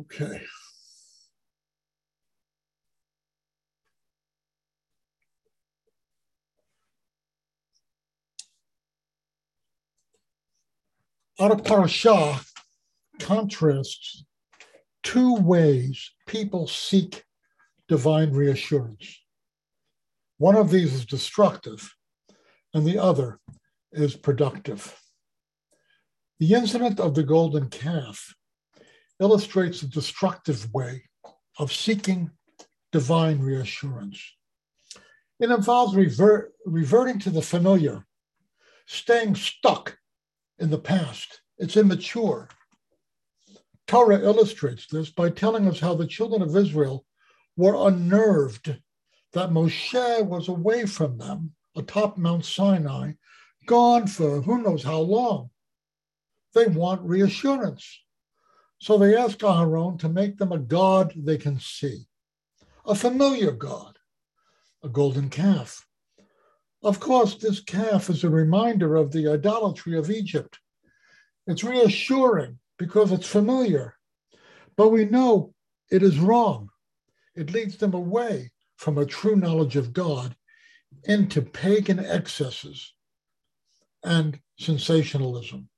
Okay. Out of contrasts two ways people seek divine reassurance. One of these is destructive, and the other is productive. The incident of the golden calf illustrates the destructive way of seeking divine reassurance. It involves revert, reverting to the familiar, staying stuck in the past. It's immature. Torah illustrates this by telling us how the children of Israel were unnerved that Moshe was away from them atop Mount Sinai, gone for who knows how long. They want reassurance. So they ask Aharon to make them a god they can see, a familiar god, a golden calf. Of course, this calf is a reminder of the idolatry of Egypt. It's reassuring because it's familiar, but we know it is wrong. It leads them away from a true knowledge of God into pagan excesses and sensationalism.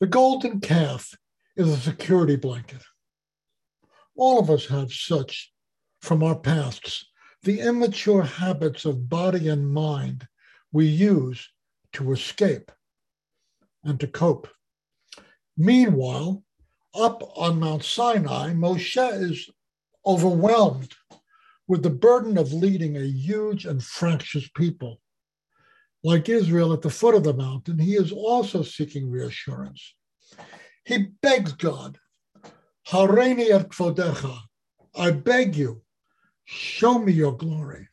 The golden calf is a security blanket. All of us have such from our pasts, the immature habits of body and mind we use to escape and to cope. Meanwhile, up on Mount Sinai, Moshe is overwhelmed with the burden of leading a huge and fractious people. Like Israel at the foot of the mountain, he is also seeking reassurance. He begs God, Hareini et kvodecha, I beg you, show me your glory.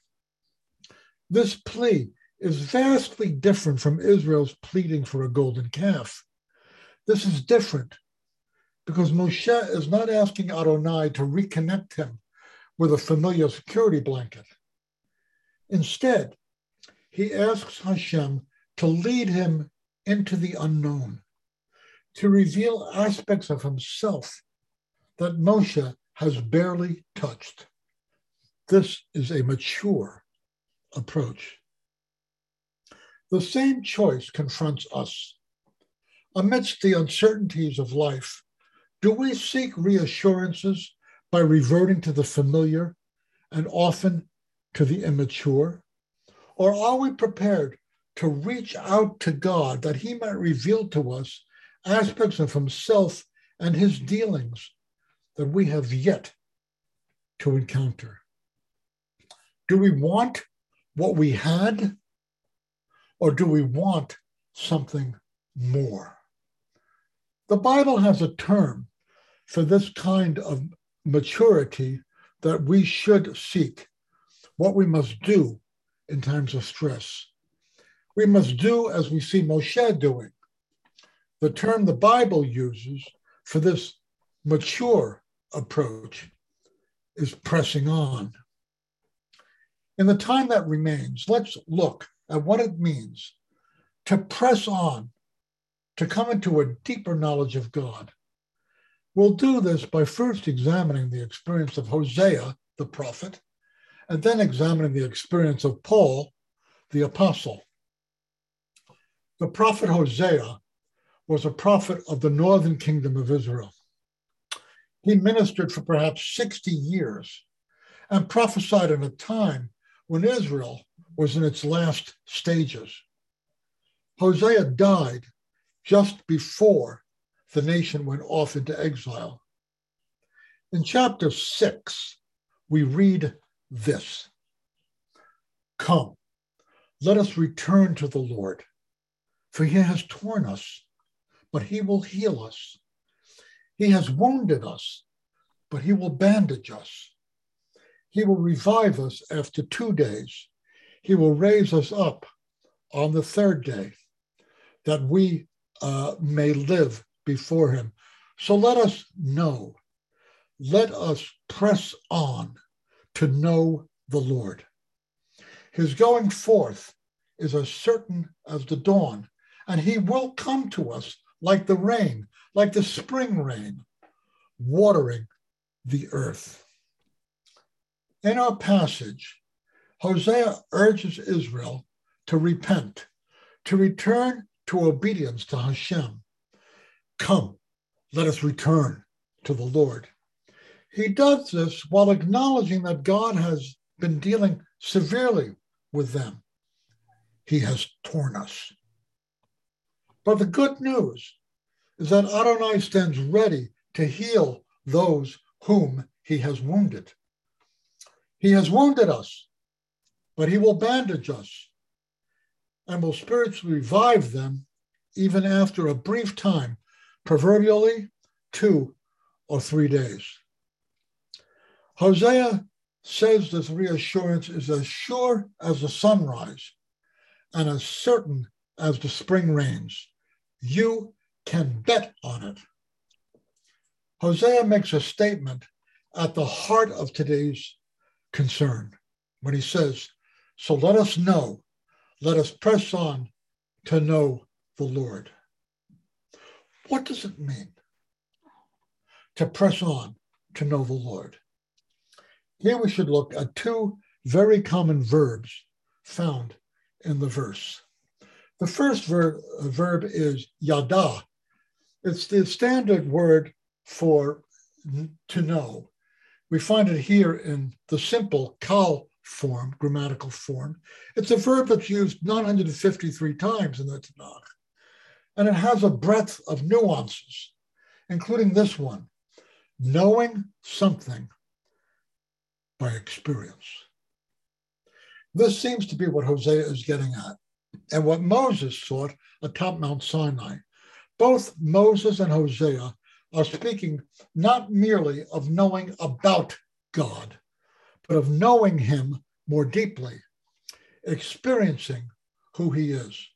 This plea is vastly different from Israel's pleading for a golden calf. This is different because Moshe is not asking Adonai to reconnect him with a familiar security blanket. Instead, he asks Hashem to lead him into the unknown, to reveal aspects of himself that Moshe has barely touched. This is a mature approach. The same choice confronts us. Amidst the uncertainties of life, do we seek reassurances by reverting to the familiar and often to the immature? Or are we prepared to reach out to God that He might reveal to us aspects of Himself and His dealings that we have yet to encounter? Do we want what we had, or do we want something more? The Bible has a term for this kind of maturity that we should seek, what we must do in times of stress. We must do as we see Moshe doing. The term the Bible uses for this mature approach is pressing on. In the time that remains, let's look at what it means to press on, to come into a deeper knowledge of God. We'll do this by first examining the experience of Hosea, the prophet, and then examining the experience of Paul, the apostle. The prophet Hosea was a prophet of the northern kingdom of Israel. He ministered for perhaps 60 years and prophesied in a time when Israel was in its last stages. Hosea died just before the nation went off into exile. In chapter six, we read this Come, let us return to the Lord, for he has torn us, but he will heal us. He has wounded us, but he will bandage us. He will revive us after two days. He will raise us up on the third day, that we uh, may live before him. So let us know, let us press on to know the Lord. His going forth is as certain as the dawn, and he will come to us like the rain, like the spring rain, watering the earth. In our passage, Hosea urges Israel to repent, to return to obedience to Hashem. Come, let us return to the Lord. He does this while acknowledging that God has been dealing severely with them. He has torn us. But the good news is that Adonai stands ready to heal those whom he has wounded. He has wounded us, but he will bandage us and will spiritually revive them even after a brief time, proverbially two or three days. Hosea says this reassurance is as sure as the sunrise and as certain as the spring rains. You can bet on it. Hosea makes a statement at the heart of today's concern when he says, So let us know, let us press on to know the Lord. What does it mean to press on to know the Lord? Here we should look at two very common verbs found in the verse. The first ver- verb is yada. It's the standard word for to know. We find it here in the simple kal form, grammatical form. It's a verb that's used 953 times in the Tanakh. And it has a breadth of nuances, including this one knowing something by experience. This seems to be what Hosea is getting at, and what Moses sought atop Mount Sinai. Both Moses and Hosea are speaking not merely of knowing about God, but of knowing Him more deeply, experiencing who He is.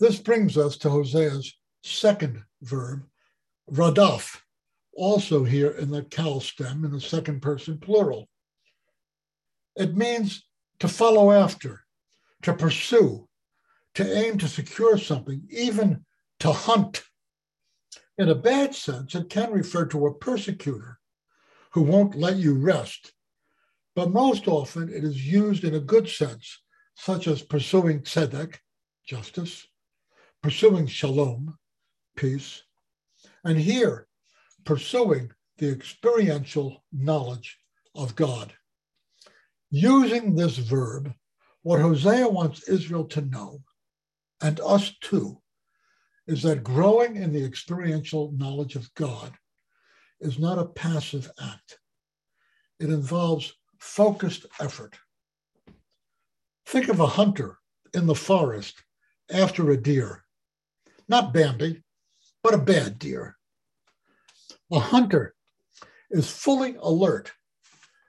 This brings us to Hosea's second verb, radaf, also here in the kal stem in the second person plural. It means to follow after, to pursue, to aim to secure something, even to hunt. In a bad sense, it can refer to a persecutor who won't let you rest. But most often, it is used in a good sense, such as pursuing tzedek, justice, pursuing shalom, peace, and here, pursuing the experiential knowledge of God. Using this verb, what Hosea wants Israel to know, and us too, is that growing in the experiential knowledge of God is not a passive act. It involves focused effort. Think of a hunter in the forest after a deer, not Bambi, but a bad deer. A hunter is fully alert,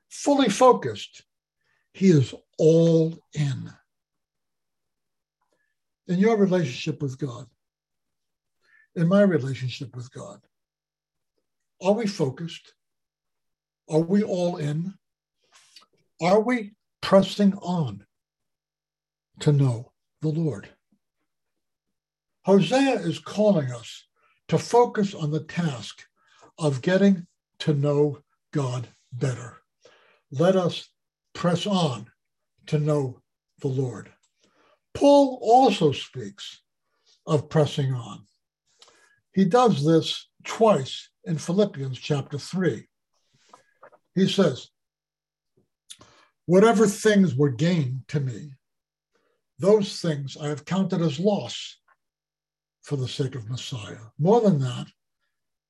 fully focused he is all in. In your relationship with God, in my relationship with God, are we focused? Are we all in? Are we pressing on to know the Lord? Hosea is calling us to focus on the task of getting to know God better. Let us press on to know the Lord. Paul also speaks of pressing on. He does this twice in Philippians chapter 3. He says, Whatever things were gain to me, those things I have counted as loss for the sake of Messiah. More than that,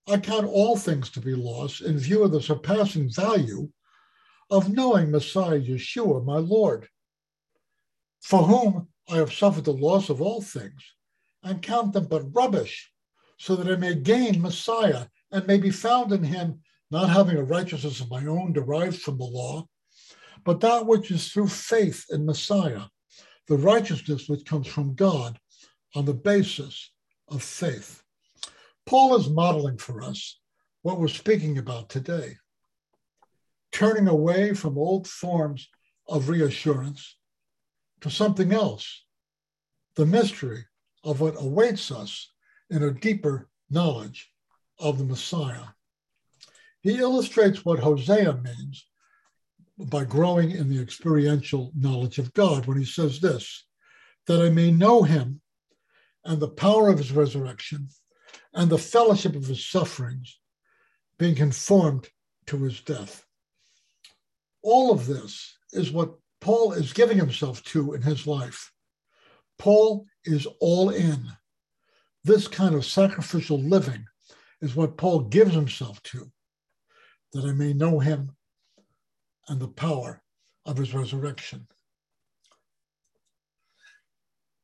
I count all things to be loss in view of the surpassing value of knowing Messiah Yeshua, my Lord, for whom I have suffered the loss of all things, and count them but rubbish, so that I may gain Messiah and may be found in him, not having a righteousness of my own derived from the law, but that which is through faith in Messiah, the righteousness which comes from God on the basis of faith. Paul is modeling for us what we're speaking about today turning away from old forms of reassurance to something else, the mystery of what awaits us in a deeper knowledge of the Messiah. He illustrates what Hosea means by growing in the experiential knowledge of God when he says this that I may know him and the power of his resurrection and the fellowship of his sufferings, being conformed to his death. All of this is what Paul is giving himself to in his life. Paul is all in. This kind of sacrificial living is what Paul gives himself to, that I may know him and the power of his resurrection.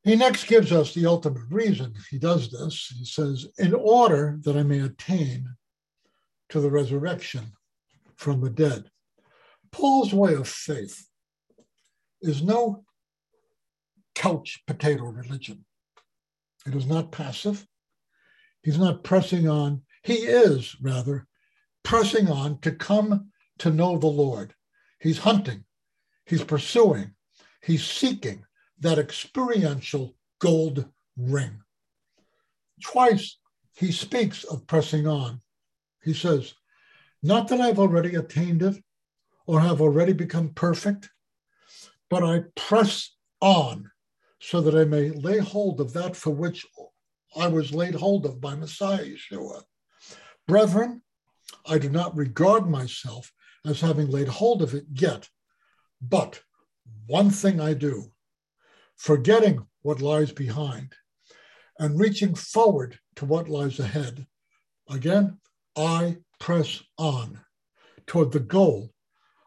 He next gives us the ultimate reason he does this. He says, In order that I may attain to the resurrection from the dead. Paul's way of faith is no couch potato religion. It is not passive. He's not pressing on. He is, rather, pressing on to come to know the Lord. He's hunting, he's pursuing, he's seeking that experiential gold ring. Twice he speaks of pressing on. He says, Not that I've already attained it or have already become perfect, but I press on so that I may lay hold of that for which I was laid hold of by Messiah Yeshua. Brethren, I do not regard myself as having laid hold of it yet. But one thing I do, forgetting what lies behind and reaching forward to what lies ahead, again, I press on toward the goal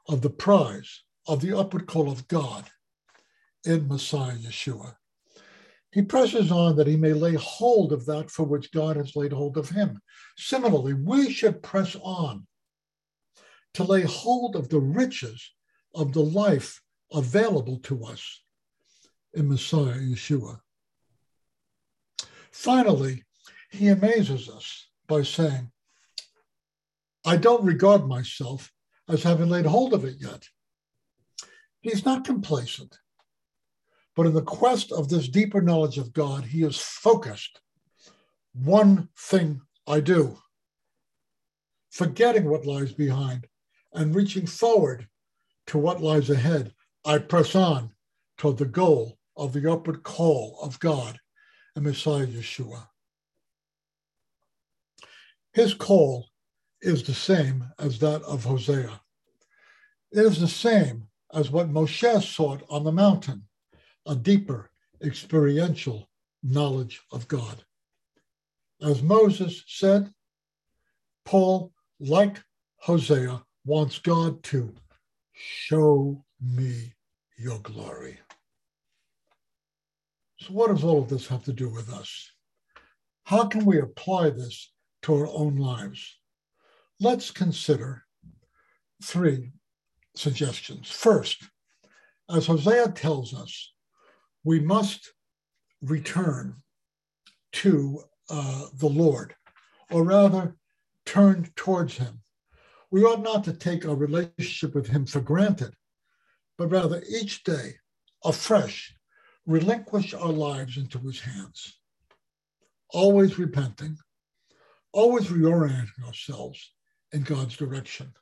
of the prize of the upward call of God in Messiah Yeshua. He presses on that he may lay hold of that for which God has laid hold of him. Similarly, we should press on to lay hold of the riches of the life available to us in Messiah Yeshua. Finally, he amazes us by saying, I don't regard myself as having laid hold of it yet. He's not complacent, but in the quest of this deeper knowledge of God, he is focused. One thing I do, forgetting what lies behind and reaching forward to what lies ahead, I press on toward the goal of the upward call of God and Messiah Yeshua. His call is the same as that of Hosea. It is the same as what Moshe sought on the mountain a deeper experiential knowledge of God. As Moses said, Paul, like Hosea, wants God to show me your glory. So, what does all of this have to do with us? How can we apply this to our own lives? Let's consider three suggestions. First, as Hosea tells us, we must return to uh, the Lord, or rather, turn towards Him we ought not to take our relationship with Him for granted, but rather each day, afresh, relinquish our lives into His hands, always repenting, always reorienting ourselves in God's direction.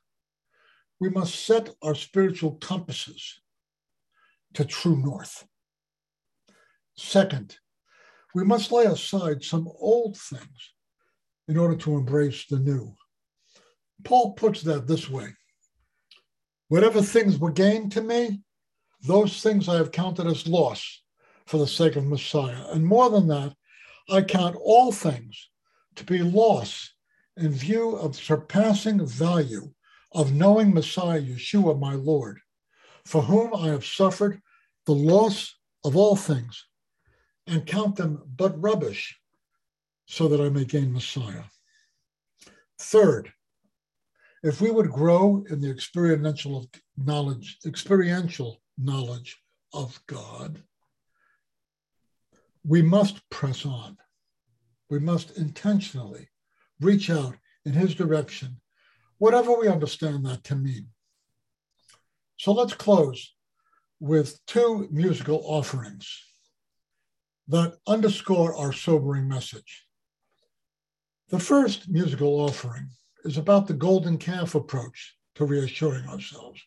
We must set our spiritual compasses to true north. Second, we must lay aside some old things in order to embrace the new. Paul puts that this way Whatever things were gained to me, those things I have counted as loss for the sake of Messiah. And more than that, I count all things to be loss in view of surpassing value of knowing Messiah Yeshua, my Lord, for whom I have suffered the loss of all things and count them but rubbish so that I may gain Messiah. Third, if we would grow in the experiential knowledge, experiential knowledge of God, we must press on. We must intentionally reach out in his direction, whatever we understand that to mean. So let's close with two musical offerings that underscore our sobering message. The first musical offering is about the golden calf approach to reassuring ourselves.